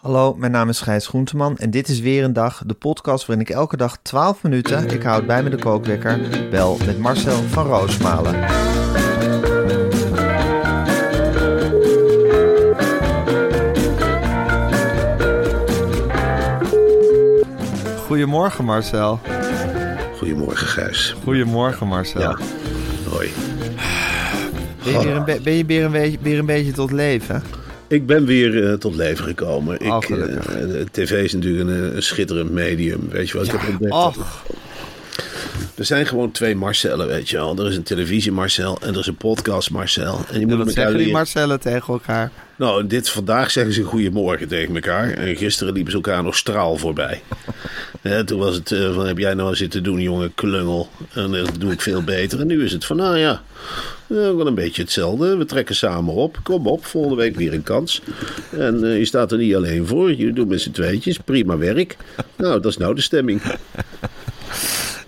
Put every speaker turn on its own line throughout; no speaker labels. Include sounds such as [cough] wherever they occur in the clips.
Hallo, mijn naam is Gijs Groenteman en dit is weer een dag, de podcast waarin ik elke dag 12 minuten, ik houd bij me de kookwekker, bel met Marcel van Roosmalen. Goedemorgen Marcel.
Goedemorgen, Gijs.
Goedemorgen Marcel.
Ja, hoi.
Ben je, weer een, be- ben je weer, een beetje, weer een beetje tot leven?
Ik ben weer eh, tot leven gekomen.
Oh,
ik,
gelukkig.
eh, de tv is natuurlijk een, een schitterend medium. Weet je wat ik heb ontdekt? Er zijn gewoon twee Marcellen, weet je wel. Er is een televisie Marcel en er is een podcast Marcel. En die
en
moeten
wat zeggen die. Marcellen tegen elkaar?
Nou, dit vandaag zeggen ze goedemorgen tegen elkaar. En gisteren liepen ze elkaar nog straal voorbij. [laughs] Ja, toen was het eh, van, heb jij nou zitten doen, jonge klungel? En eh, dat doe ik veel beter. En nu is het van, nou ja, eh, wel een beetje hetzelfde. We trekken samen op. Kom op, volgende week weer een kans. En eh, je staat er niet alleen voor. Je doet met z'n tweetjes. Prima werk. [laughs] Nou, dat is nou de stemming.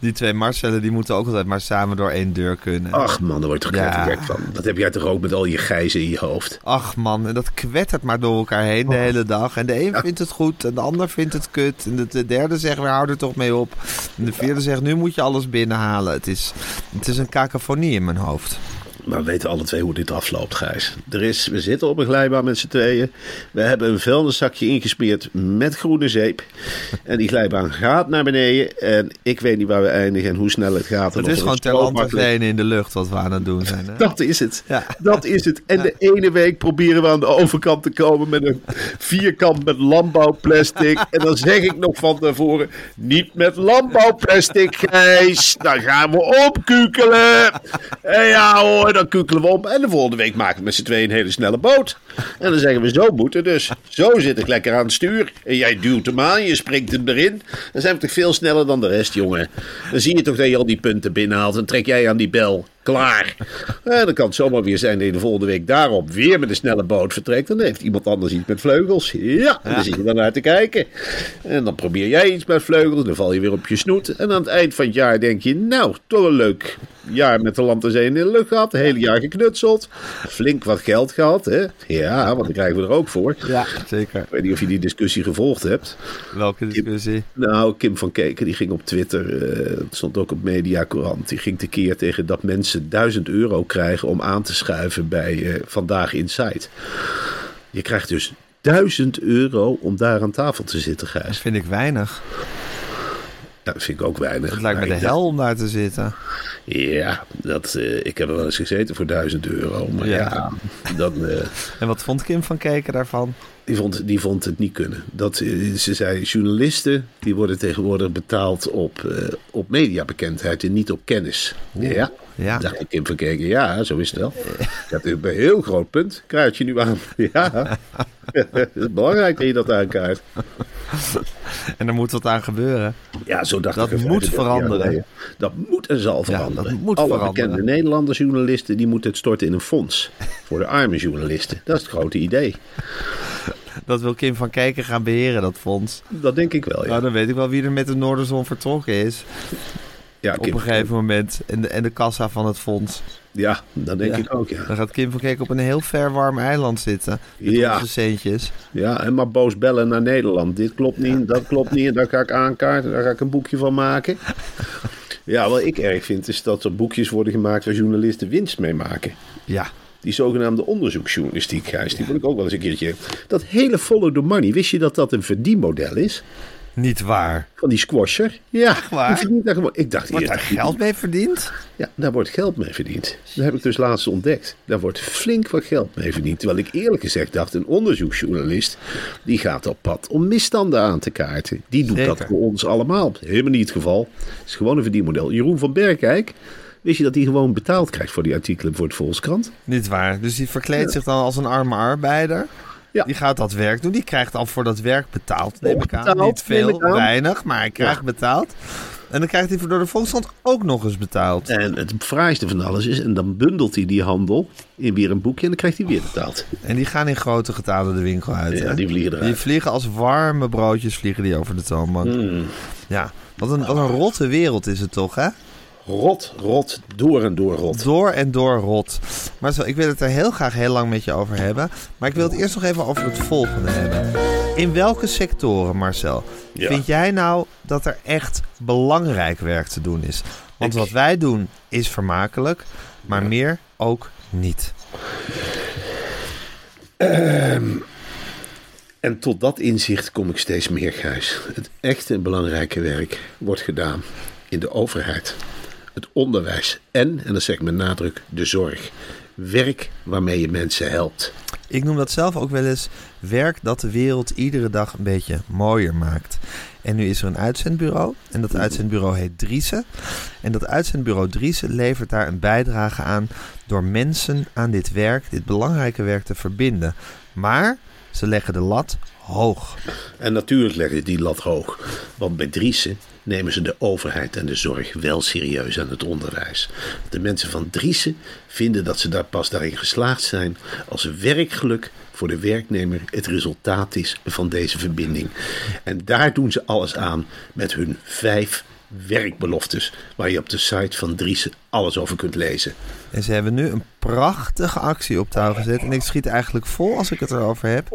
Die twee Marcellen die moeten ook altijd maar samen door één deur kunnen.
Ach man, daar wordt toch
Ja.
van. Dat heb jij toch ook met al je gijzen in je hoofd.
Ach man, en dat kwettert maar door elkaar heen de hele dag. En de een vindt het goed en de ander vindt het kut. En de, de derde zegt, we houden er toch mee op. En de vierde zegt, nu moet je alles binnenhalen. Het is, het is een cacophonie in mijn hoofd.
Maar we weten alle twee hoe dit afloopt, Gijs. Er is, we zitten op een glijbaan met z'n tweeën. We hebben een vuilniszakje ingesmeerd met groene zeep. En die glijbaan gaat naar beneden. En ik weet niet waar we eindigen en hoe snel het gaat.
Het is gewoon
een
ter land
stroompak
en
ligt.
veen in de lucht wat we aan het doen zijn. Hè?
Dat is het.
Ja.
Dat is het. En de ene week proberen we aan de overkant te komen met een vierkant met landbouwplastic. En dan zeg ik nog van tevoren: niet met landbouwplastic, Gijs. Dan gaan we opkukelen. En ja hoor, dan kukelen we op. En de volgende week maken we met z'n tweeën een hele snelle boot. En dan zeggen we: zo moet het dus. Zo zit ik lekker aan het stuur. En jij duwt hem aan, je springt hem erin. Dan zijn we toch veel sneller dan de rest, jongen. Dan zie je toch dat je al die punten binnenhaalt. Dan trek jij aan die bel. Klaar. En dan kan het zomaar weer zijn dat je de volgende week daarop weer met een snelle boot vertrekt. Dan heeft iemand anders iets met vleugels. Ja, en daar zit je dan naar te kijken. En dan probeer jij iets met vleugels. Dan val je weer op je snoet. En aan het eind van het jaar denk je, nou, toch een leuk jaar met de land en zee in de lucht gehad. Het hele jaar geknutseld. Flink wat geld gehad, hè? Ja, want daar krijgen we er ook voor.
Ja, zeker.
Ik weet niet of je die discussie gevolgd hebt.
Welke discussie?
Nou, Kim van Keken die ging op Twitter, eh, het stond ook op Mediacorant, die ging tekeer tegen dat mensen 1000 euro krijgen om aan te schuiven bij eh, Vandaag Inside. Je krijgt dus 1000 euro om daar aan tafel te zitten,
Dat
Gijs.
vind ik weinig.
Ja, dat vind ik ook weinig.
Het lijkt me de hel om daar te zitten.
Ja, dat, eh, ik heb er wel eens gezeten voor 1000 euro. Maar
Ja.
ja, dan, eh,
En wat vond Kim van Keken daarvan?
Die vond, die vond het niet kunnen. Dat, ze zei, journalisten die worden tegenwoordig betaald op, op mediabekendheid en niet op kennis. Ja,
Ja.
dacht ik Kim van Keken. Ja, zo is het wel. Dat is een heel groot punt. Kruid je nu aan. [laughs] Ja, het is belangrijk dat je dat aankaart.
En er moet wat aan gebeuren.
Ja, zo dacht
Dat
ik.
moet
35 jaar
veranderen.
Dat moet en zal veranderen.
dat moet
Alle
veranderen.
bekende Nederlanders journalisten die moeten het storten in een fonds. Voor de arme journalisten. Dat is het grote idee.
Dat wil Kim van Keken gaan beheren, dat fonds.
Dat denk ik wel, ja.
Nou, dan weet ik wel wie er met de Noorderzon vertrokken is.
Ja,
Op
Kim-
een gegeven moment. En de, en de kassa van het fonds.
ja dat denk
Ja.
ik ook, ja.
Dan gaat Kim van Keken op een heel ver warm eiland zitten. Met
Ja.
onze centjes.
Ja, en maar boos bellen naar Nederland. Dit klopt niet, dat klopt niet. En daar ga ik aankaarten, daar ga ik een boekje van maken. [laughs] Ja, wat ik erg vind is dat er boekjes worden gemaakt waar journalisten winst mee maken.
Ja.
Die zogenaamde onderzoeksjournalistiek, Gijs, die wil ik ook wel eens een keertje. Dat hele follow the money, wist je dat dat een verdienmodel is?
Niet waar.
Van die squasher? Ja,
waar?
die verdient daar gewoon. Ik dacht,
Wordt daar geld mee verdiend?
Ja, daar wordt geld mee verdiend. Dat heb ik dus laatst ontdekt. Daar wordt flink wat geld mee verdiend. Terwijl ik eerlijk gezegd dacht, een onderzoeksjournalist... die gaat op pad om misstanden aan te kaarten. Die doet dat voor ons allemaal. Helemaal niet het geval. Het is gewoon een verdienmodel. Jeroen van Berkijk, wist je dat hij gewoon betaald krijgt... voor die artikelen voor het Volkskrant?
Niet waar. Dus die verkleedt zich dan als een arme arbeider.
Ja.
Die gaat dat werk doen. Die krijgt dan voor dat werk betaald. Neem ik aan.
Betaald,
Niet veel, weinig. Maar hij krijgt
Ja.
betaald. En dan krijgt hij voor door de Volkskrant ook nog eens betaald.
En het fraaiste van alles is... en dan bundelt hij die handel in weer een boekje... en dan krijgt hij weer betaald.
En die gaan in grote getalen de winkel uit.
Ja,
hè?
die vliegen eruit.
Die vliegen als warme broodjes vliegen die over de toonbank.
Mm.
Ja, wat een, wat een rotte wereld is het toch, hè?
Rot, rot, door en door rot.
Door en door rot. Maar zo, ik wil het er heel graag heel lang met je over hebben. Maar ik wil het eerst nog even over het volgende hebben. In welke sectoren, Marcel,
Ja.
vind jij nou dat er echt belangrijk werk te doen is? Want
Ik-
wat wij doen is vermakelijk, maar meer ook niet.
En tot dat inzicht kom ik steeds meer, Gijs. Het echte belangrijke werk wordt gedaan in de overheid, het onderwijs en, en dat zeg ik met nadruk, de zorg. Werk waarmee je mensen helpt.
Ik noem dat zelf ook wel eens werk dat de wereld iedere dag een beetje mooier maakt. En nu is er een uitzendbureau en dat uitzendbureau heet Driessen. En dat uitzendbureau Driessen levert daar een bijdrage aan door mensen aan dit werk, dit belangrijke werk te verbinden. Maar ze leggen de lat hoog.
En natuurlijk leggen ze die lat hoog. Want bij Driessen nemen ze de overheid en de zorg wel serieus aan het onderwijs. De mensen van Driessen vinden dat ze daar pas daarin geslaagd zijn als werkgeluk voor de werknemer het resultaat is van deze verbinding. En daar doen ze alles aan met hun vijf werkbeloftes, waar je op de site van Driessen alles over kunt lezen.
En ze hebben nu een prachtige actie op touw gezet. En ik schiet eigenlijk vol als ik het erover heb.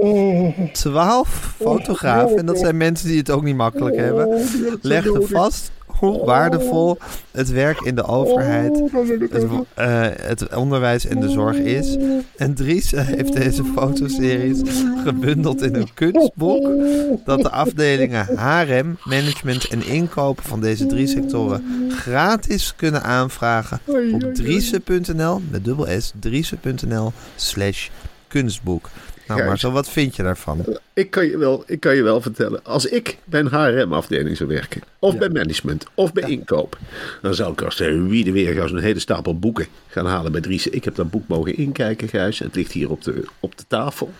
Twaalf fotografen, en dat zijn mensen die het ook niet makkelijk hebben, legden vast hoe waardevol het werk in de overheid, het, eh, het onderwijs en de zorg is. En Dries heeft deze fotoseries gebundeld in een kunstboek dat de afdelingen HRM, management en inkopen van deze drie sectoren gratis kunnen aanvragen op driese.nl met dubbel S, driese.nl slash kunstboek. Nou. Marcel, wat vind je daarvan?
Ik kan je wel, ik kan je wel vertellen. Als ik bij een HRM-afdeling zou werken, of bij management, of bij inkoop, dan zou ik als de wie de weer gaan zo'n hele stapel boeken gaan halen bij Driessen. Ik heb dat boek mogen inkijken, Gijs. Het ligt hier op de, op de tafel.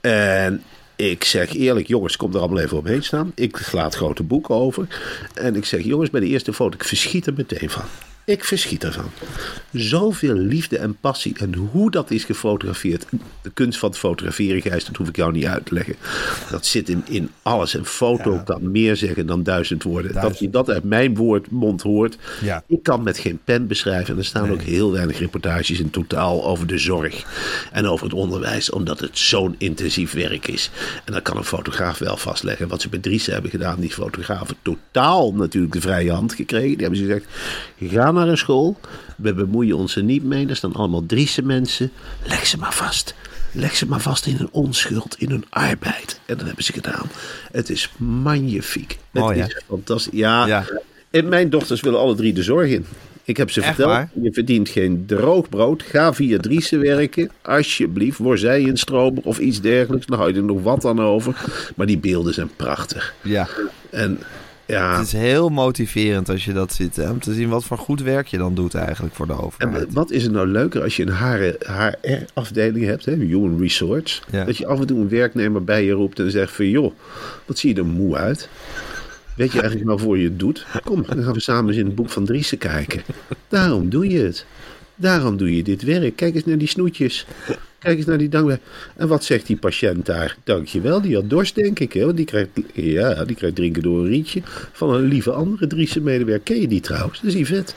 En ik zeg eerlijk, jongens, kom er allemaal even omheen staan. Ik sla het grote boek over. En ik zeg, jongens, bij de eerste foto, ik verschiet er meteen van. Ik verschiet ervan. Zoveel liefde en passie. En hoe dat is gefotografeerd. De kunst van het fotograferen, Gijs, dat hoef ik jou niet uit te leggen. Dat zit in, in alles. Een foto kan meer zeggen dan duizend woorden. Dat je dat uit mijn woord, mond hoort.
Ja.
Ik kan met geen pen beschrijven. En er staan ook heel weinig reportages in totaal over de zorg. En over het onderwijs. Omdat het zo'n intensief werk is. En dan kan een fotograaf wel vastleggen. Wat ze bij Driessen hebben gedaan. Die fotografen totaal natuurlijk de vrije hand gekregen. Die hebben ze gezegd, ga een school. We bemoeien ons er niet mee. Er staan allemaal Driessen mensen. Leg ze maar vast. Leg ze maar vast in hun onschuld, in hun arbeid. En dat hebben ze gedaan. Het is magnifiek. Het is fantastisch. Ja,
Ja.
en mijn dochters willen alle drie de zorg in. Ik heb ze
Echt
verteld,
waar?
je verdient geen droog brood. Ga via Driessen werken, alsjeblieft. Word zij een stromer of iets dergelijks. Dan hou je er nog wat aan over. Maar die beelden zijn prachtig.
Ja,
En ja,
het is heel motiverend als je dat ziet. Hè? Om te zien wat voor goed werk je dan doet eigenlijk voor de
en
overheid.
wat is er nou leuker als je een HR-afdeling hebt, hè, Human Resource.
Ja.
Dat je af en toe een werknemer bij je roept en zegt van... joh, wat zie je er moe uit? Weet je eigenlijk nou voor je het doet? Kom, dan gaan we samen eens in het boek van Driessen kijken. [laughs] Daarom doe je het. Daarom doe je dit werk. Kijk eens naar die snoetjes. Kijk eens naar die dankbaar. En wat zegt die patiënt daar? Dankjewel, die had dorst, denk ik. Hè? Want die krijgt, ja, die krijgt drinken door een rietje van een lieve andere Driessen medewerker. Ken je die trouwens? Dat is die vet.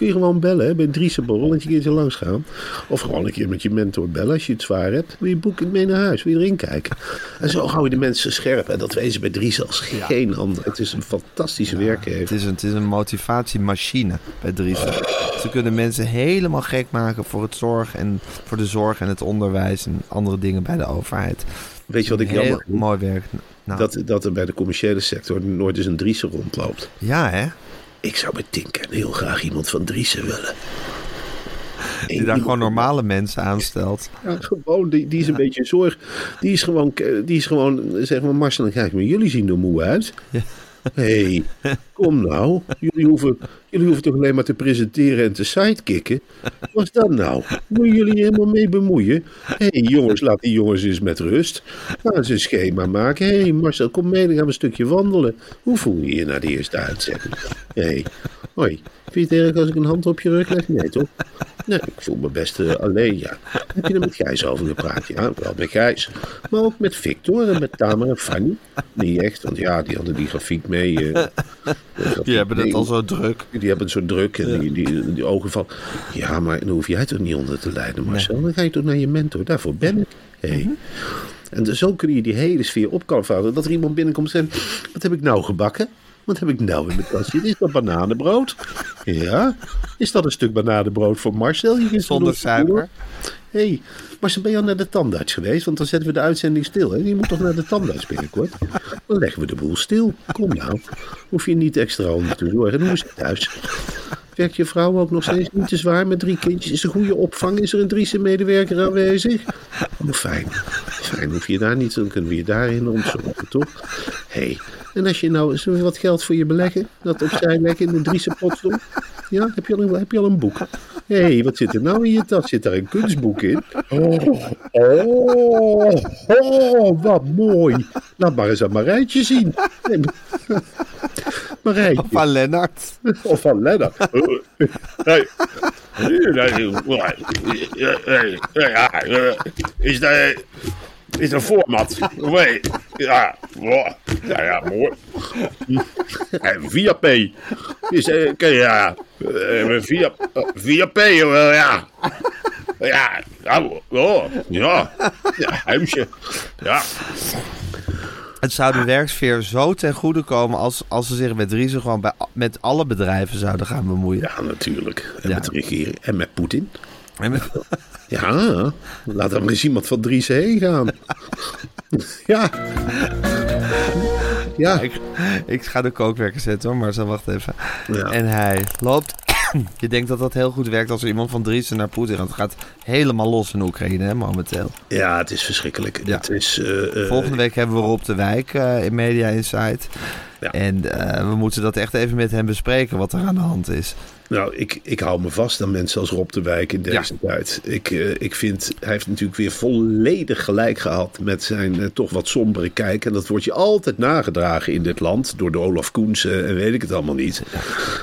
Kun je gewoon bellen hè, bij Driesenborrel. Dat je een keertje langs gaan. Of gewoon een keer met je mentor bellen als je het zwaar hebt. Wil je boek mee naar huis? Wil je erin kijken? En zo hou je de mensen scherp. En dat wezen bij Dries als geen ander. Het is een fantastische
Het
werkgever.
is een, het is een motivatiemachine bij Driessen. Ze kunnen mensen helemaal gek maken voor, het zorg en, voor de zorg en het onderwijs en andere dingen bij de overheid.
Weet je wat ik jammer vind?
mooi werk. Nou,
Dat, dat er bij de commerciële sector nooit eens een Driessen rondloopt.
ja, hè?
Ik zou bij Tinken heel graag iemand van Driessen willen.
Die daar gewoon normale mensen aanstelt. [laughs]
Ja, gewoon, die, die is een beetje zorg. Die is gewoon, die is gewoon zeg maar, Marcel en kijk maar, jullie zien er moe uit.
Ja.
Hé, hey, [laughs] kom nou. Jullie hoeven, jullie hoeven toch alleen maar te presenteren en te sidekicken? Wat is dat nou? Moet je jullie helemaal mee bemoeien? Hé hey, jongens, laat die jongens eens met rust. Gaan ze een schema maken. Hé hey, Marcel, kom mee, dan gaan we een stukje wandelen. Hoe voel je je na de eerste uitzending? Hé, hey, hoi. Vind je het erg als ik een hand op je rug leg? Nee, toch? Nee, ik voel me best eh, alleen, ja. Heb je er met Gijs over gepraat? Ja, wel met Gijs. Maar ook met Victor en met Tamer en Fanny. Niet echt, want ja, die hadden die grafiek mee. eh,
Die hebben het al zo druk.
Die hebben het zo druk en die, die, die ogen van... Ja, maar dan hoef jij toch niet onder te lijden, Marcel? Dan ga je toch naar je mentor. Daarvoor ben ik. Hey. En zo kun je die hele sfeer op kan vouwen. Dat er iemand binnenkomt en zegt... Wat heb ik nou gebakken? Wat heb ik nou in mijn tasje? Is dat bananenbrood? Ja. Is dat een stuk bananenbrood voor Marcel?
Zonder suiker.
Hé, hey, Marcel, ben je al naar de tandarts geweest? Want dan zetten we de uitzending stil. Hè? Je moet toch naar de tandarts binnenkort? Dan leggen we de boel stil. Kom nou. Hoef je niet extra onder te zorgen. Hoe is het thuis? Werkt je vrouw ook nog steeds niet te zwaar met drie kindjes? Is er goede opvang? Is er een Driese medewerker aanwezig? Oh, fijn. Fijn, hoef je daar niet, dan kunnen we je daarin ontzorgen, toch? Hé, hey. en als je nou, we wat geld voor je beleggen? Dat opzij leggen in de Driese pot doen? Ja, heb je al een, heb je al een boek? Hé, hey, wat zit er nou in je tas? Zit er een kunstboek in? Oh, oh, oh, wat mooi. Laat maar eens aan Marijtje zien. Nee, Marijtje.
Van Lennart.
Of van Lennart. Hey. Is dat, is dat format? Nee. Ja, ja, ja, mooi. En via P. Is, eh, ja, eh, via, via P, eh, ja. Ja, ja, oh, ja, ja, huisje. Ja,
Het zou de werksfeer zo ten goede komen als, als ze zich met Driessen gewoon bij, met alle bedrijven zouden gaan bemoeien.
ja, natuurlijk. En
Ja.
met de regering. En met Poetin. [laughs] Ja, laat er maar eens iemand van Dries heen gaan. [laughs] Ja. [laughs] Ja,
ik, ik ga de kookwerker zetten hoor, maar zo wacht even.
Ja.
En hij loopt. [clears throat] Je denkt dat dat heel goed werkt als er iemand van Driessen naar Poetin gaat. Het gaat helemaal los in Oekraïne hè, momenteel.
ja het is verschrikkelijk.
Ja.
Het is, eh, eh,
Volgende week hebben we Rob de Wijk eh, in Media Insight.
Ja.
En we moeten dat echt even met hem bespreken wat er aan de hand is.
Nou, ik, ik hou me vast aan mensen als Rob de Wijk in deze tijd. Ik, eh, ik vind, hij heeft natuurlijk weer volledig gelijk gehad met zijn eh, toch wat sombere kijk. En dat wordt je altijd nagedragen in dit land door de Olaf Koens eh, en weet ik het allemaal niet.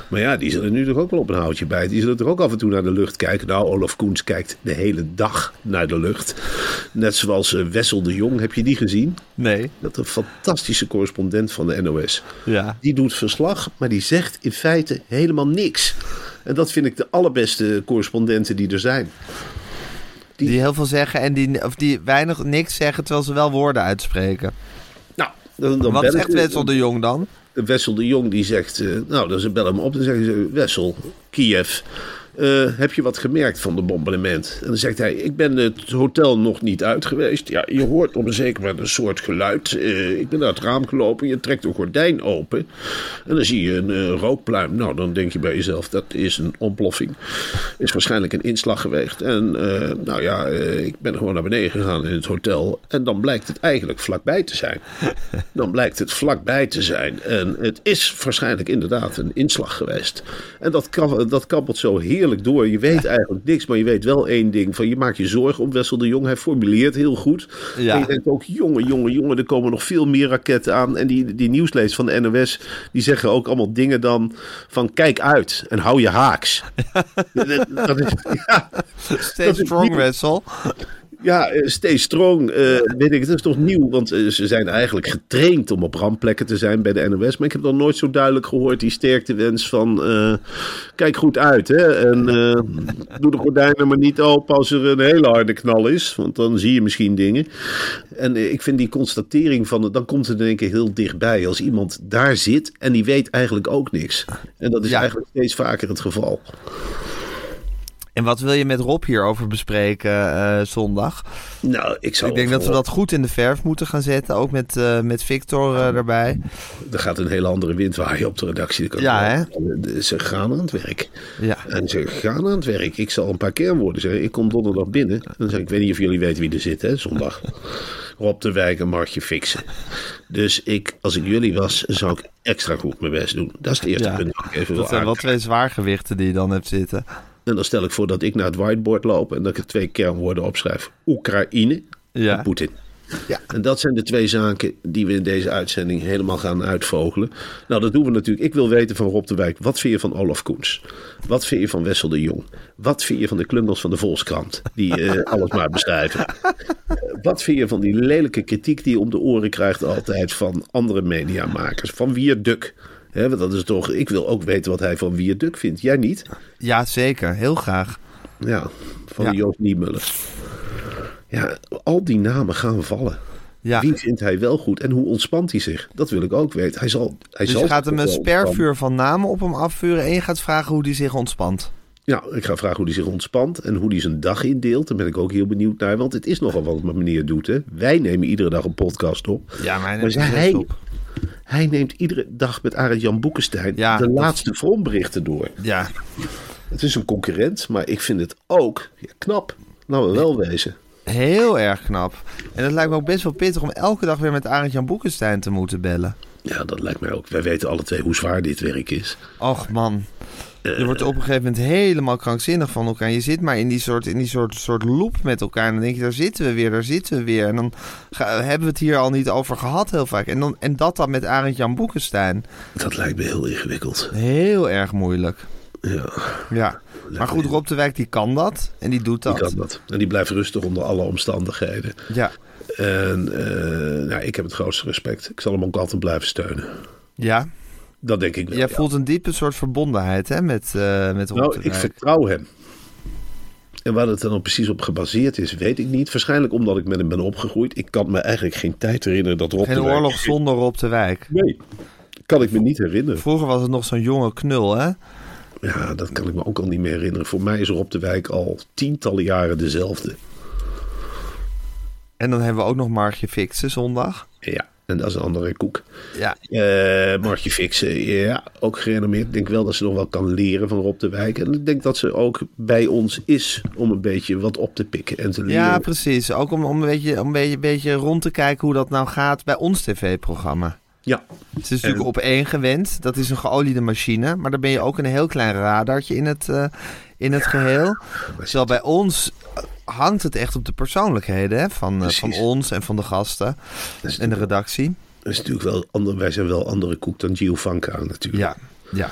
Maar ja, die zullen nu toch ook wel op een houtje bijten. Die zullen toch ook af en toe naar de lucht kijken. Nou, Olaf Koens kijkt de hele dag naar de lucht. Net zoals Wessel de Jong, heb je die gezien?
Nee.
Dat een fantastische correspondent van de NOS.
Ja.
Die doet verslag, maar die zegt in feite helemaal niks. En dat vind ik de allerbeste correspondenten die er zijn.
Die heel veel zeggen en die, of die weinig niks zeggen terwijl ze wel woorden uitspreken.
Nou, dan, dan
Wat zegt
ze-
Wessel de Jong dan?
Wessel de Jong die zegt, eh, nou, dan ze bellen hem op en zeggen ze, Wessel, Kiev, eh, heb je wat gemerkt van de bombardement? En dan zegt hij, ik ben het hotel nog niet uit geweest. Ja, je hoort op een zeker moment een soort geluid. Eh, ik ben naar het raam gelopen, je trekt een gordijn open en dan zie je een eh, rookpluim. Nou, dan denk je bij jezelf, dat is een ontploffing. Is waarschijnlijk een inslag geweest. En nou ja, ik ben gewoon naar beneden gegaan in het hotel en dan blijkt het eigenlijk vlakbij te zijn. Dan blijkt het vlakbij te zijn. En het is waarschijnlijk inderdaad een inslag geweest. En dat, dat kabbelt zo heerlijk door. Je weet eigenlijk niks, maar je weet wel één ding. Van je maakt je zorgen om Wessel de Jong. Hij formuleert heel goed.
Ja.
En je denkt ook, jongen, jongen, jongen, er komen nog veel meer raketten aan. En die, die nieuwslees van de NOS, die zeggen ook allemaal dingen dan van kijk uit en hou je haaks. dat, [laughs] dat is, [laughs] ja,
strong, Wessel.
Ja, eh, stay strong. eh, weet ik, het is toch nieuw, want eh, ze zijn eigenlijk getraind om op randplekken te zijn bij de NOS. Maar ik heb nog nooit zo duidelijk gehoord die sterktewens van eh, kijk goed uit. Hè? En doe de gordijnen maar niet open als er een hele harde knal is, want dan zie je misschien dingen. En ik vind die constatering van, dan komt het in één keer heel dichtbij. Als iemand daar zit en die weet eigenlijk ook niks. En dat is
Ja.
eigenlijk steeds vaker het geval.
En wat wil je met Rob hierover bespreken eh, zondag?
Nou, ik zou
Ik denk dat we dat goed in de verf moeten gaan zetten. Ook met, eh, met Victor eh, erbij.
Er gaat een hele andere wind waaien op de redactie.
Ja,
wel. Ze gaan aan het werk.
Ja.
En ze gaan aan het werk. Ik zal een paar kernwoorden zeggen. Ik kom donderdag binnen. Dan zeg ik, ik weet niet of jullie weten wie er zit, hè, zondag. [laughs] Rob de Wijk en Martje Fixen. Dus ik, als ik jullie was, zou ik extra goed mijn best doen. Dat is het eerste
Ja.
punt dat ik even
Dat zijn wel twee zwaargewichten die je dan hebt zitten.
En dan stel ik voor dat ik naar het whiteboard loop en dat ik er twee kernwoorden opschrijf. Oekraïne
Ja.
en Poetin. Ja, en dat zijn de twee zaken die we in deze uitzending helemaal gaan uitvogelen. Nou, dat doen we natuurlijk. Ik wil weten van Rob de Wijk. Wat vind je van Olaf Koens? Wat vind je van Wessel de Jong? Wat vind je van de klundels van de Volkskrant? Die eh, [laughs] alles maar beschrijven. Eh, wat vind je van die lelijke kritiek die je om de oren krijgt altijd van andere mediamakers? Van Wierduk. Want dat is toch, ik wil ook weten wat hij van Wierduk vindt. Jij niet?
Ja, zeker. Heel graag.
Ja, van
Ja.
Joost Niemuller. Ja, al die namen gaan vallen.
Ja.
Wie vindt hij wel goed en hoe ontspant hij zich? Dat wil ik ook weten. Hij zal, hij
Dus
zal
je gaat hem een spervuur van namen op hem afvuren en je gaat vragen hoe hij zich ontspant.
Ja, ik ga vragen hoe hij zich ontspant en hoe hij zijn dag indeelt. Daar ben ik ook heel benieuwd naar. Want het is nogal wat mijn meneer doet. Hè? Wij nemen iedere dag een podcast op.
Ja, maar,
Maar hij, hij neemt iedere dag met Arend Jan Boekenstein
Ja,
de laatste frontberichten door.
Ja,
Het is een concurrent, maar ik vind het ook ja, knap. Laten we wel wezen.
Heel erg knap. En het lijkt me ook best wel pittig om elke dag weer met Arend Jan Boekenstein te moeten bellen.
Ja, dat lijkt mij ook. Wij weten alle twee hoe zwaar dit werk is.
Och man. Je wordt op een gegeven moment helemaal krankzinnig van elkaar. Je zit maar in die soort, in die soort, soort loop met elkaar. En dan denk je, daar zitten we weer, daar zitten we weer. En dan ga- hebben we het hier al niet over gehad heel vaak. En, dan, en dat dan met Arend Jan Boekenstein.
Dat lijkt me heel ingewikkeld.
Heel erg moeilijk.
Ja,
Ja. Maar goed, Rob de Wijk die kan dat. En die doet
die
dat.
kan dat. En die blijft rustig onder alle omstandigheden.
Ja.
En nou, ik heb het grootste respect. Ik zal hem ook altijd blijven steunen.
Ja.
Dat denk ik wel.
Jij
ja.
voelt een diepe soort verbondenheid hè, met, eh met Rob
Nou,
de
ik vertrouw hem. En waar het dan precies op gebaseerd is, weet ik niet. Waarschijnlijk omdat ik met hem ben opgegroeid. Ik kan me eigenlijk geen tijd herinneren dat Rob
Geen
de Wijk-
oorlog zonder Rob de Wijk.
Nee, kan ik me niet herinneren.
Vroeger was het nog zo'n jonge knul, hè?
Ja, dat kan ik me ook al niet meer herinneren. Voor mij is Rob de Wijk al tientallen jaren dezelfde.
En dan hebben we ook nog Margje Fixen zondag.
Ja, en dat is een andere koek.
Ja.
Martje Fixen, ja, ook gerenommeerd. Ik denk wel dat ze nog wel kan leren van Rob de Wijk. En ik denk dat ze ook bij ons is om een beetje wat op te pikken en te leren.
Ja, precies. Ook om, om, een, beetje, om een, beetje, een beetje rond te kijken hoe dat nou gaat bij ons tv-programma.
Ja,
Het is natuurlijk op één gewend. Dat is een geoliede machine. Maar dan ben je ook een heel klein radartje in het, eh, in het geheel. Terwijl bij ons hangt het echt op de persoonlijkheden hè, van, eh, van ons en van de gasten en de redactie.
dat is natuurlijk wel ander, wij zijn wel andere koek dan Giovanka natuurlijk.
Ja, ja.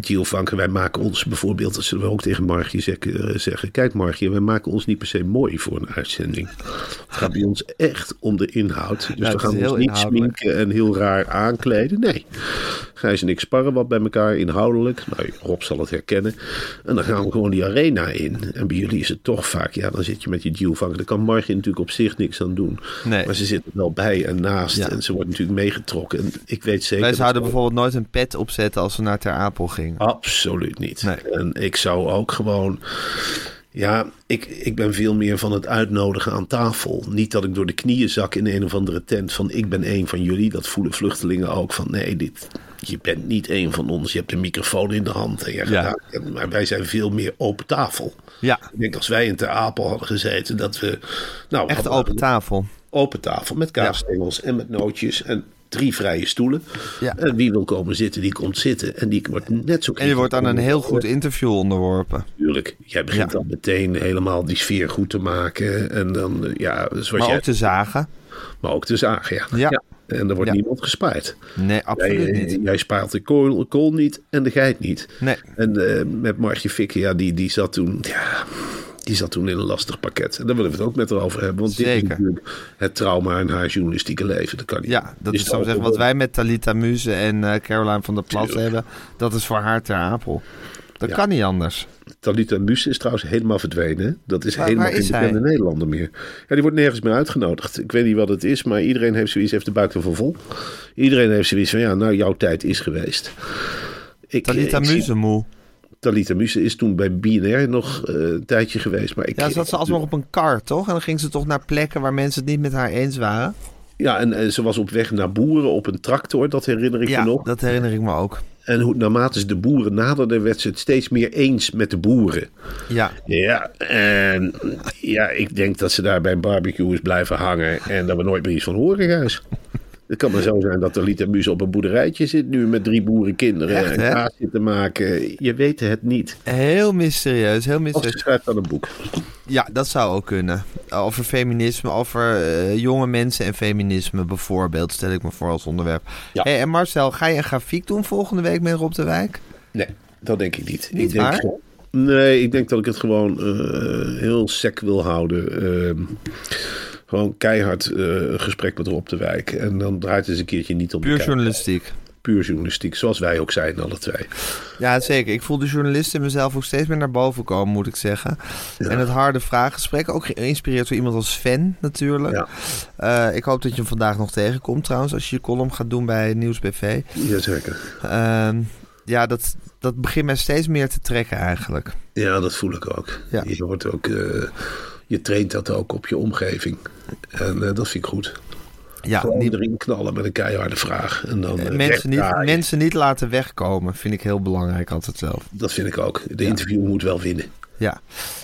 Giovanka, wij maken ons bijvoorbeeld, dat zullen we ook tegen Margie zeggen, eh, zeggen. Kijk Margie, wij maken ons niet per se mooi voor een uitzending. Het gaat bij ons echt om de inhoud. Dus we gaan ons niet sminken en heel raar aankleden. Nee. Gijs en ik sparren wat bij elkaar inhoudelijk. Nou, Rob zal het herkennen. En dan gaan we gewoon die arena in. En bij jullie is het toch vaak, ja, dan zit je met je Giovanka. Daar kan Margie natuurlijk op zich niks aan doen.
Nee.
Maar ze zit er wel bij en naast.
Ja.
En ze wordt natuurlijk meegetrokken. En ik weet zeker...
Wij zouden bijvoorbeeld nooit een pet opzetten als we naar Ter Apel gingen.
Absoluut niet.
Nee.
En ik zou ook gewoon. Ja, ik, ik ben veel meer van het uitnodigen aan tafel. Niet dat ik door de knieën zak in een of andere tent van ik ben een van jullie. Dat voelen vluchtelingen ook van nee, dit, je bent niet een van ons. Je hebt een microfoon in de hand. En je
Ja.
maar wij zijn veel meer open tafel.
Ja,
Ik denk als wij in Ter Apel hadden gezeten dat we... Nou,
echt open tafel.
open tafel met kaasstengels en met nootjes en drie vrije stoelen.
Ja.
En wie wil komen zitten, die komt zitten. En die wordt net zo
En je wordt aan een heel goed interview onderworpen.
Tuurlijk. Jij begint
Ja.
dan meteen helemaal die sfeer goed te maken. En dan, eh, ja, zoals
Maar
jij,
ook te zagen.
maar ook te zagen, ja.
Ja.
En er wordt
Ja.
niemand gespaard.
Nee, absoluut
eh,
niet.
jij spaart de kool, kool niet en de geit niet.
Nee.
En eh, met Martje Fikke, ja, die, die zat toen... Ja, Die zat toen in een lastig pakket. En daar willen we het ook met haar over hebben. Want dit
Zeker.
is natuurlijk het trauma in haar journalistieke leven. Dat kan niet.
Ja, dat is,
Is
zeggen, wat wij met Talita Muse en eh, Caroline van der Plas
Tuurlijk.
hebben, dat is voor haar ter apel. Dat
Ja.
kan niet anders.
Talita Muse is trouwens helemaal verdwenen. Dat is
Waar-
helemaal geen bekende? Nederlander meer. Ja, die wordt nergens meer uitgenodigd. Ik weet niet wat het is, maar iedereen heeft zoiets, heeft de buik ervan vol. Iedereen heeft zoiets van, ja, nou, jouw tijd is geweest. Ik,
Talita
ik zie-
Muse moe.
Talita Muse is toen bij BNR nog eh, een tijdje geweest. Maar ik,
Ja, zat ze alsnog op een kar, toch? En dan ging ze toch naar plekken waar mensen het niet met haar eens waren.
Ja, en, en ze was op weg naar boeren op een tractor, dat herinner ik
Ja,
me nog.
dat herinner ik me ook.
En hoe, naarmate ze de boeren naderden, werd ze het steeds meer eens met de boeren.
Ja,
Ja, en ja, ik denk dat ze daar bij een barbecue is blijven hangen en dat we nooit meer iets van horen, Gijs. Het kan maar zo zijn dat Talita Muse op een boerderijtje zit nu met drie boerenkinderen
Echt,
en kaas zit te maken. Je weet het niet.
heel mysterieus, heel
Of ze
mysterieus.
schrijft dan een boek.
Ja, dat zou ook kunnen. Over feminisme, over eh, jonge mensen en feminisme bijvoorbeeld, stel ik me voor als onderwerp.
Ja.
Hey, en Marcel, ga je een grafiek doen volgende week met Rob de Wijk?
Nee, dat denk ik niet.
Niet
ik denk,
waar?
Nee, ik denk dat ik het gewoon eh, heel sec wil houden. Ehm, gewoon keihard een gesprek met Rob de Wijk. En dan draait het eens een keertje niet om
Puur journalistiek.
Puur journalistiek, zoals wij ook zijn, alle twee.
Ja, zeker. Ik voel de journalist in mezelf ook steeds meer naar boven komen, moet ik zeggen. En het harde vraaggesprek, ook geïnspireerd door iemand als Sven natuurlijk.
Ja.
Eh, ik hoop dat je hem vandaag nog tegenkomt trouwens, als je je column gaat doen bij Nieuws BV.
Jazeker.
Ehm, ja, dat, dat begint mij steeds meer te trekken eigenlijk.
Ja, dat voel ik ook.
Ja.
Je, wordt ook eh, je traint dat ook op je omgeving. En eh, dat vind ik goed.
Ja,
Gewoon
niet,
erin knallen met een keiharde vraag. En dan eh,
mensen, niet, mensen niet laten wegkomen, vind ik heel belangrijk altijd zelf.
Dat vind ik ook. De interview moet wel winnen.
Ja.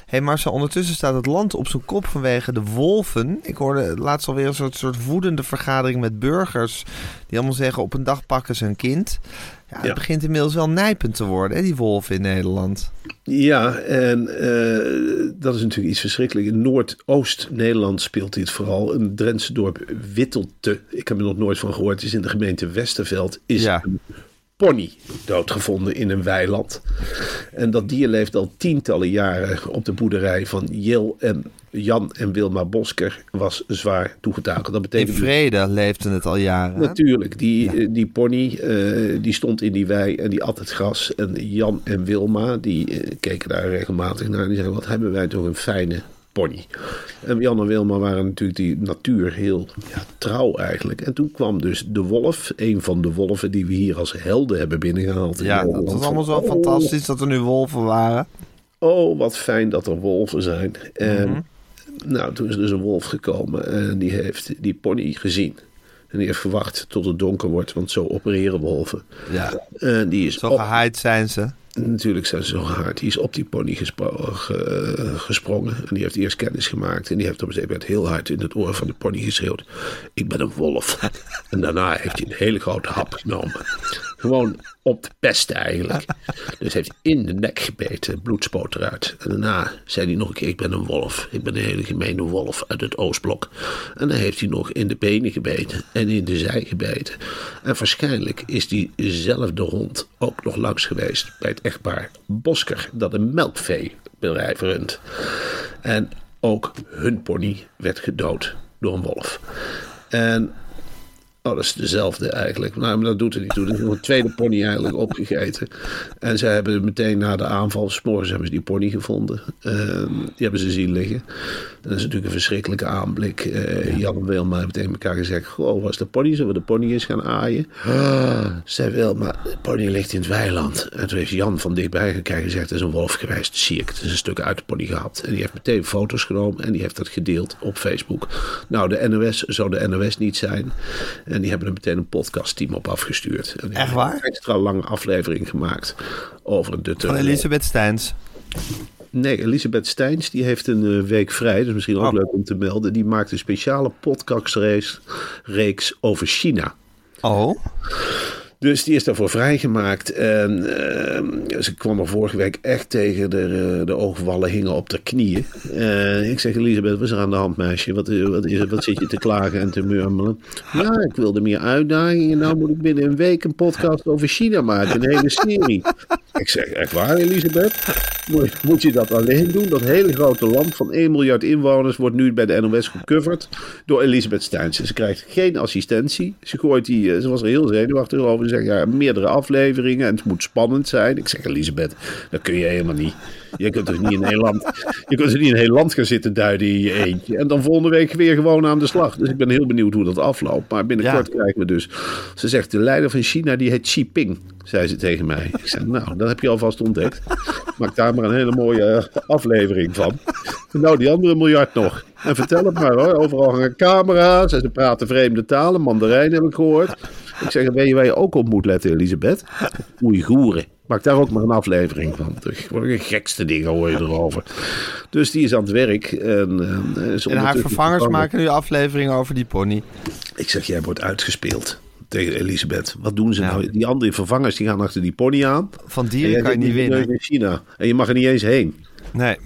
hey Marcel, ondertussen staat het land op zijn kop vanwege de wolven. Ik hoorde laatst alweer een soort, soort woedende vergadering met burgers. Die allemaal zeggen, op een dag pakken ze een kind. Ja, het
Ja.
begint inmiddels wel nijpend te worden, hè, die wolven in Nederland.
Ja, en eh, dat is natuurlijk iets verschrikkelijks. In Noordoost-Nederland speelt dit vooral. Een Drentse dorp Wittelte. Ik heb er nog nooit van gehoord. Het is in de gemeente Westerveld. Is
Ja.
een pony doodgevonden in een weiland. En dat dier leeft al tientallen jaren op de boerderij van Jil en Jan en Wilma Bosker. Was zwaar toegetakeld. Dat
In
betekent dus
vrede leefde het al jaren.
Natuurlijk, die, eh, die pony eh, die stond in die wei en die at het gras. En Jan en Wilma die eh, keken daar regelmatig naar en die zeiden: Wat hebben wij toch een fijne pony. En Jan en Wilma waren natuurlijk die natuur heel ja, trouw eigenlijk. En toen kwam dus de wolf, een van de wolven die we hier als helden hebben binnengehaald. in
Ja, dat was allemaal zo
Oh,
fantastisch dat er nu wolven waren.
Oh, wat fijn dat er wolven zijn. En
Mhm.
nou, toen is dus een wolf gekomen en die heeft die pony gezien. En die heeft gewacht tot het donker wordt, want zo opereren wolven.
Ja,
En die is
zo
op,
gehaaid zijn ze.
Natuurlijk zijn ze zo hard. Die is op die pony gespro- ge- gesprongen. En die heeft eerst kennis gemaakt. En die heeft op een gegeven moment heel hard in het oor van de pony geschreeuwd. Ik ben een wolf. [laughs] En daarna heeft hij een hele grote hap genomen. Gewoon op de pest eigenlijk. Dus heeft in de nek gebeten. Bloed spoot eruit. En daarna zei hij nog een keer. Ik ben een wolf. Ik ben een hele gemene wolf uit het Oostblok. En dan heeft hij nog in de benen gebeten. En in de zij gebeten. En waarschijnlijk is diezelfde hond ook nog langs geweest bij het echtpaar Bosker. Dat een melkveebedrijf runt. En ook hun pony werd gedood door een wolf. En Oh, dat is dezelfde eigenlijk. Nou, maar dat doet er niet toe. Er is nog een tweede pony eigenlijk opgegeten. En ze hebben meteen na de aanval, s'morgens hebben ze die pony gevonden. Ehm, die hebben ze zien liggen. Dat is natuurlijk een verschrikkelijke aanblik. Eh, Jan en Wilma hebben tegen elkaar gezegd: Goh, was de pony? Zullen we de pony eens gaan aaien? Ah, zei Wilma, de pony ligt in het weiland. En toen heeft Jan van dichtbij gekeken en gezegd: Het is een wolf geweest. Dat zie ik. Het is een stuk uit de pony gehaald. En die heeft meteen foto's genomen en die heeft dat gedeeld op Facebook. Nou, de NOS zou de NOS niet zijn. En die hebben er meteen een podcastteam op afgestuurd. En
Echt waar?
Een extra lange aflevering gemaakt over de
Van Elisabeth Steins.
Nee, Elisabeth Steins die heeft een eh, week vrij. Is misschien ook
Oh.
leuk om te melden. Die maakt een speciale podcastreeks reeks over China.
Oh,
Dus die is daarvoor vrijgemaakt. En eh, ze kwam er vorige week echt tegen. De, eh, de oogwallen hingen op de knieën. Eh, ik zeg, Elisabeth, wat is er aan de hand, meisje? Wat, eh, wat, is wat zit je te klagen en te murmelen? Ja, ik wilde meer uitdagingen. Nou moet ik binnen een week een podcast over China maken. Een hele serie. Ik zeg, echt waar, Elisabeth? Moet, moet je dat alleen doen? Dat hele grote land van 1 miljard inwoners wordt nu bij de NOS gecoverd door Elisabeth Steins. Ze krijgt geen assistentie. Ze, gooit die, ze was er heel zenuwachtig over. Ze zegt, ja, meerdere afleveringen en het moet spannend zijn. Ik zeg, Elisabeth, dat kun je helemaal niet. Je kunt er niet in heel land, je kunt er niet in heel land gaan zitten duiden in je eentje. En dan volgende week weer gewoon aan de slag. Dus ik ben heel benieuwd hoe dat afloopt. Maar binnenkort
Ja.
krijgen we dus. Ze zegt, de leider van China die heet Xi Jinping, zei ze tegen mij. Ik zei, nou, dat heb je alvast ontdekt. Maak daar maar een hele mooie aflevering van. Nou, die andere miljard nog. En vertel het maar hoor. Overal hangen camera's en ze praten vreemde talen. Mandarijn heb ik gehoord. Ik zeg, weet je waar je ook op moet letten, Elisabeth? Oeigoeren. Maak daar ook maar een aflevering van. De gekste dingen hoor je erover. Dus die is aan het werk. En,
En haar vervangers maken nu afleveringen over die pony.
Ik zeg, jij wordt uitgespeeld tegen Elisabeth. Wat doen ze
Ja.
nou? Die andere vervangers die gaan achter die pony aan.
Van
En
dieren kan je niet winnen.
in China. En je mag er niet eens heen.
Nee,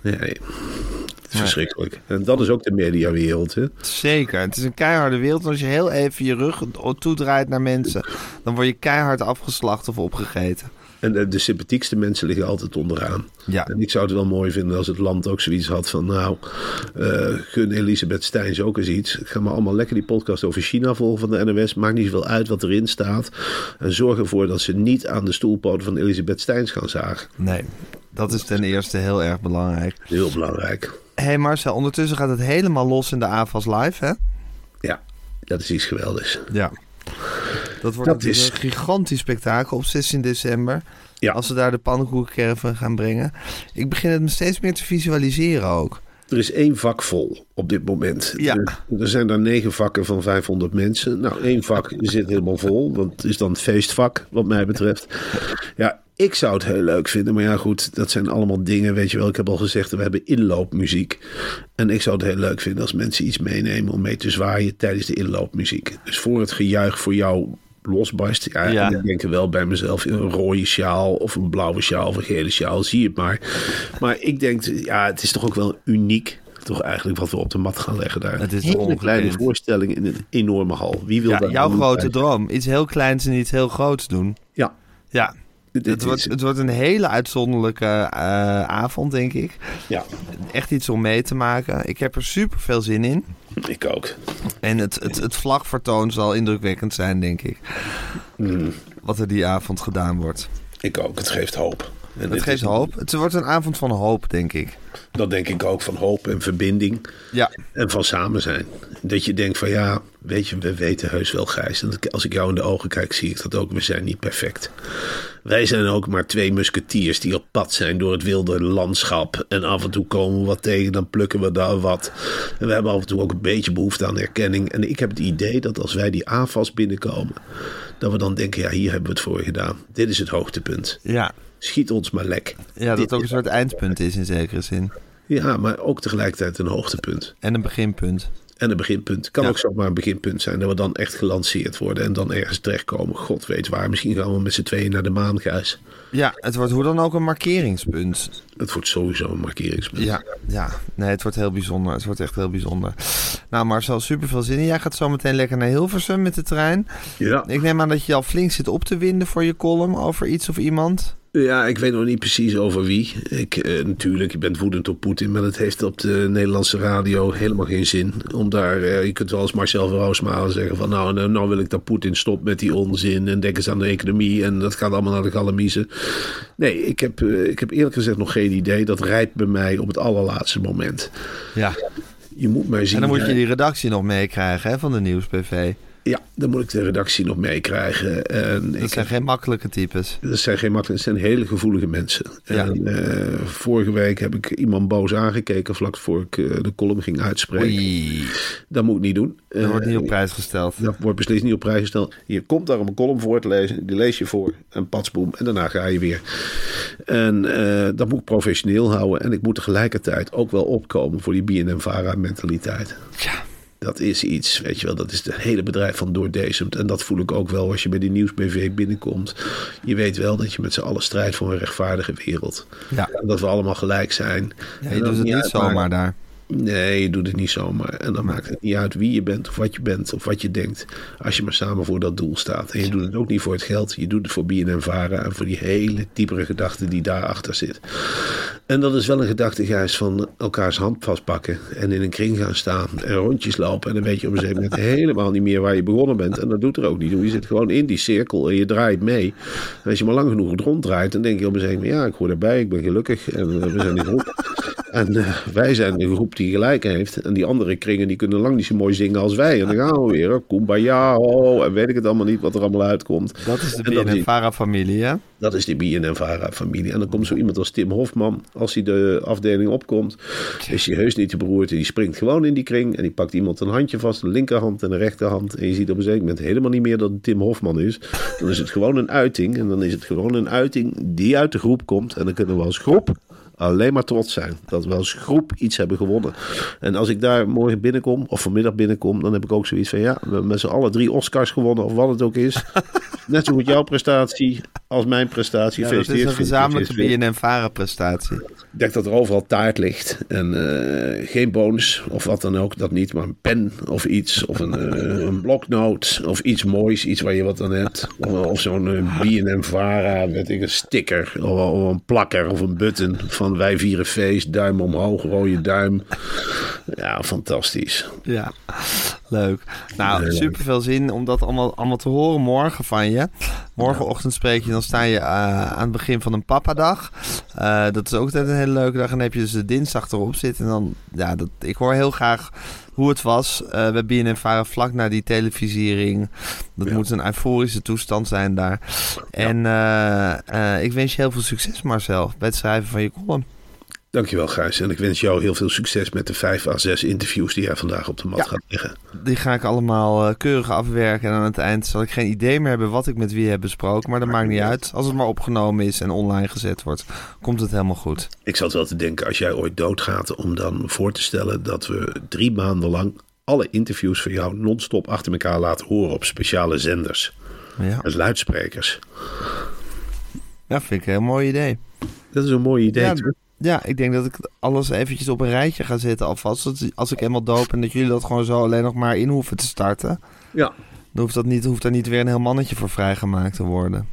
Nee, is verschrikkelijk. En dat is ook de mediawereld. Hè?
zeker. Het is een keiharde wereld. En als je heel even je rug toedraait naar mensen... dan word je keihard afgeslacht of opgegeten.
En de, sympathiekste mensen liggen altijd onderaan.
Ja.
En ik zou het wel mooi vinden als het land ook zoiets had van... nou, eh, gun Elisabeth Steins ook eens iets. Ga maar allemaal lekker die podcast over China volgen van de NOS. Maakt niet zoveel uit wat erin staat. En zorg ervoor dat ze niet aan de stoelpoten van Elisabeth Steins gaan zagen.
Nee, dat is ten eerste heel erg belangrijk.
Heel belangrijk.
Hé hey Marcel, ondertussen gaat het helemaal los in de AFAS Live, hè?
Ja, dat is iets geweldigs.
Ja. Dat wordt
Dat is-
een gigantisch spektakel op 16 december.
Ja.
Als ze daar de pannenkoekencaravan gaan brengen. Ik begin het me steeds meer te visualiseren ook.
Er is één vak vol op dit moment.
Ja.
Er, er zijn daar negen vakken van 500 mensen. Nou, één vak [laughs] zit helemaal vol. Want het is dan het feestvak, wat mij betreft. Ja, ik zou het heel leuk vinden. Maar ja, goed, dat zijn allemaal dingen. Weet je wel, ik heb al gezegd, we hebben inloopmuziek. En ik zou het heel leuk vinden als mensen iets meenemen om mee te zwaaien tijdens de inloopmuziek. Dus voor het gejuich voor jou losbarst. Ja,
Ja.
en ik denk wel bij mezelf een rode sjaal of een blauwe sjaal of een gele sjaal, zie het maar. Maar ik denk, ja, het is toch ook wel uniek. Toch eigenlijk wat we op de mat gaan leggen daar.
Het is ongekend.
kleine voorstelling in een enorme hal. Wie wil
Ja,
daar
jouw grote droom. Iets heel kleins en iets heel groots doen.
Ja,
Ja, het wordt, het wordt een hele uitzonderlijke eh, avond, denk ik.
ja,
Echt iets om mee te maken. Ik heb er super veel zin in.
ik ook.
En het, het, het vlagvertoon zal indrukwekkend zijn, denk ik.
Mm,
Wat er die avond gedaan wordt.
ik ook. Het geeft hoop. En dit
geeft
is-
hoop. Het wordt een avond van hoop, denk ik.
Dat denk ik ook van hoop en verbinding.
Ja,
En van samen zijn. Dat je denkt van ja, weet je, we weten heus wel Gijs. En dat- als ik jou in de ogen kijk, zie ik dat ook. We zijn niet perfect. Wij zijn ook maar twee musketiers die op pad zijn door het wilde landschap. En af en toe komen we wat tegen, dan plukken we daar wat. En we hebben af en toe ook een beetje behoefte aan erkenning. En ik heb het idee dat als wij die AFAS binnenkomen, dat we dan denken, ja, hier hebben we het voor gedaan. Dit is het hoogtepunt.
ja.
Schiet ons maar lek.
ja dat
Dit
ook een soort eindpunt is in zekere zin.
Ja, maar ook tegelijkertijd een hoogtepunt.
En een beginpunt.
En een beginpunt. Kan
Ja.
ook zomaar een beginpunt zijn. Dat we dan echt gelanceerd worden. En dan ergens terechtkomen. God weet waar. Misschien gaan we met z'n tweeën naar de maan, Gijs.
Ja, het wordt hoe dan ook een markeringspunt.
Het wordt sowieso een markeringspunt.
Ja, ja. Nee, het wordt heel bijzonder. Het wordt echt heel bijzonder. Nou, Marcel, super veel zin in. Jij gaat zo meteen lekker naar Hilversum met de trein.
Ja.
Ik neem aan dat je al flink zit op te winden voor je column over iets of iemand.
Ja, ik weet nog niet precies over wie. Ik, eh, natuurlijk, je bent woedend op Poetin. Maar dat heeft op de Nederlandse radio helemaal geen zin. Om daar, eh, je kunt wel als Marcel van Roosmalen zeggen van... Nou, nou, nou wil ik dat Poetin stopt met die onzin. En denk eens aan de economie. En dat gaat allemaal naar de galamiezen. Nee, ik heb, eh, ik heb eerlijk gezegd nog geen idee. Dat rijdt bij mij op het allerlaatste moment.
Ja.
Je moet maar zien.
En dan moet je die redactie nog meekrijgen hè, van de Nieuws-PV.
Ja, dan moet ik de redactie nog meekrijgen. En
Dat zijn geen makkelijke types.
dat zijn geen makkelijke, het zijn hele gevoelige mensen.
Ja.
En eh, vorige week heb ik iemand boos aangekeken vlak voor ik eh, de column ging uitspreken.
Oei,
Dat moet ik niet doen.
dat wordt
Eh,
niet op prijs gesteld.
Dat wordt beslist niet op prijs gesteld. Je komt daar om een column voor te lezen. Die lees je voor. En patsboom. En daarna ga je weer. En eh, dat moet ik professioneel houden. En ik moet tegelijkertijd ook wel opkomen voor die BNN-Vara mentaliteit.
Ja.
Dat is iets, weet je wel, dat is het hele bedrijf van doordezemt. En dat voel ik ook wel als je bij die nieuwsbv binnenkomt. Je weet wel dat je met z'n allen strijdt voor een rechtvaardige wereld.
Ja.
En dat we allemaal gelijk zijn.
Ja, je
dat
doet het niet zomaar daar.
Nee, je doet het niet zomaar. En dan maakt het niet uit wie je bent of wat je bent of wat je denkt. Als je maar samen voor dat doel staat. En je doet het ook niet voor het geld. Je doet het voor BNN Vara en voor die hele diepere gedachte die daarachter zit. En dat is wel een gedachte, Gijs, van elkaars hand vastpakken. En in een kring gaan staan en rondjes lopen. En dan weet je op een gegeven moment helemaal niet meer waar je begonnen bent. En dat doet er ook niet toe. Je zit gewoon in die cirkel en je draait mee. En als je maar lang genoeg ronddraait, dan denk je op een gegeven moment... ja, ik hoor erbij, ik ben gelukkig en we zijn een groep. En uh, wij zijn een groep die gelijk heeft. En die andere kringen die kunnen lang niet zo mooi zingen als wij. En dan gaan we weer. Hoor. Kumbaya, oh, en weet ik het allemaal niet wat er allemaal uitkomt.
Dat is de BNN-Vara-familie, hè?
Dat is die BNN-Vara-familie. En dan komt zo iemand als Tim Hofman, als hij de afdeling opkomt, is hij heus niet te beroerd. Die springt gewoon in die kring en die pakt iemand een handje vast, een linkerhand en een rechterhand. En je ziet op een zeker moment helemaal niet meer dat het Tim Hofman is. Dan is het gewoon een uiting. En dan is het gewoon een uiting die uit de groep komt. En dan kunnen we als groep alleen maar trots zijn. Dat we als groep iets hebben gewonnen. En als ik daar morgen binnenkom, of vanmiddag binnenkom, dan heb ik ook zoiets van: ja, we hebben met z'n allen drie Oscars gewonnen, of wat het ook is. [laughs] Net zo goed jouw prestatie als mijn prestatie.
Ja, dat is een gezamenlijke BNN-Vara-prestatie.
Ik denk dat er overal taart ligt. En uh, geen bonus of wat dan ook, dat niet. Maar een pen of iets. Of een, uh, een bloknoot. Of iets moois, iets waar je wat aan hebt. Of, of zo'n uh, BNN-Vara met een sticker. Of, of, een plakker of een button van wij vieren feest. Duim omhoog, rode duim. Ja, fantastisch.
Ja, leuk. Nou, super veel zin om dat allemaal, allemaal te horen morgen van je. Morgenochtend spreek je, dan sta je aan het begin van een papadag. dat is ook altijd een hele leuke dag. En dan heb je dus de dinsdag erop zitten. En dan, ja, dat, ik hoor heel graag hoe het was. Uh, we BNN varen vlak na die televisiering. Dat moet een euforische toestand zijn daar. En uh, uh, ik wens je heel veel succes, Marcel, bij het schrijven van je column.
Dankjewel, Gijs. En ik wens jou heel veel succes met de vijf à zes interviews die jij vandaag op de mat ja, gaat leggen.
Die ga ik allemaal uh, keurig afwerken. En aan het eind zal ik geen idee meer hebben wat ik met wie heb besproken. Maar dat maakt niet uit. Als het maar opgenomen is en online gezet wordt, komt het helemaal goed.
Ik zat wel te denken, als jij ooit doodgaat, om dan voor te stellen dat we drie maanden lang alle interviews van jou non-stop achter elkaar laten horen op speciale zenders. Ja. Als luidsprekers.
Ja, vind ik een heel mooi idee.
Dat is een mooi idee. Ja,
ja, ik denk dat ik alles eventjes op een rijtje ga zetten alvast. Als ik helemaal doop en dat jullie dat gewoon zo alleen nog maar in hoeven te starten.
Ja.
Dan hoeft, dat niet, hoeft daar niet weer een heel mannetje voor vrijgemaakt te worden.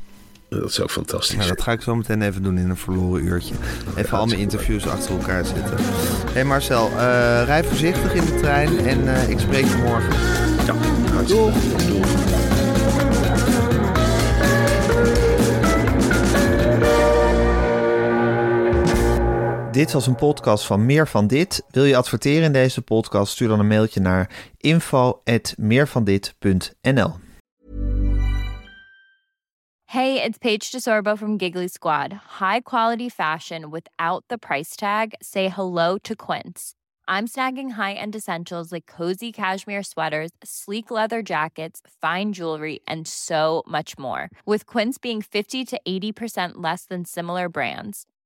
Dat is ook fantastisch.
Ja, dat ga ik zo meteen even doen in een verloren uurtje. Even al mijn interviews achter elkaar zetten. Hé hey Marcel, uh, rij voorzichtig in de trein en uh, ik spreek je morgen.
Ja, doeg. doeg.
Dit was een podcast van Meer van Dit. Wil je adverteren in deze podcast? Stuur dan een mailtje naar info@meervandit.nl.
Hey, it's Paige DeSorbo from Giggly Squad. High quality fashion without the price tag. Say hello to Quince. I'm snagging high-end essentials like cozy cashmere sweaters, sleek leather jackets, fine jewelry, and so much more. With Quince being 50 to 80% less than similar brands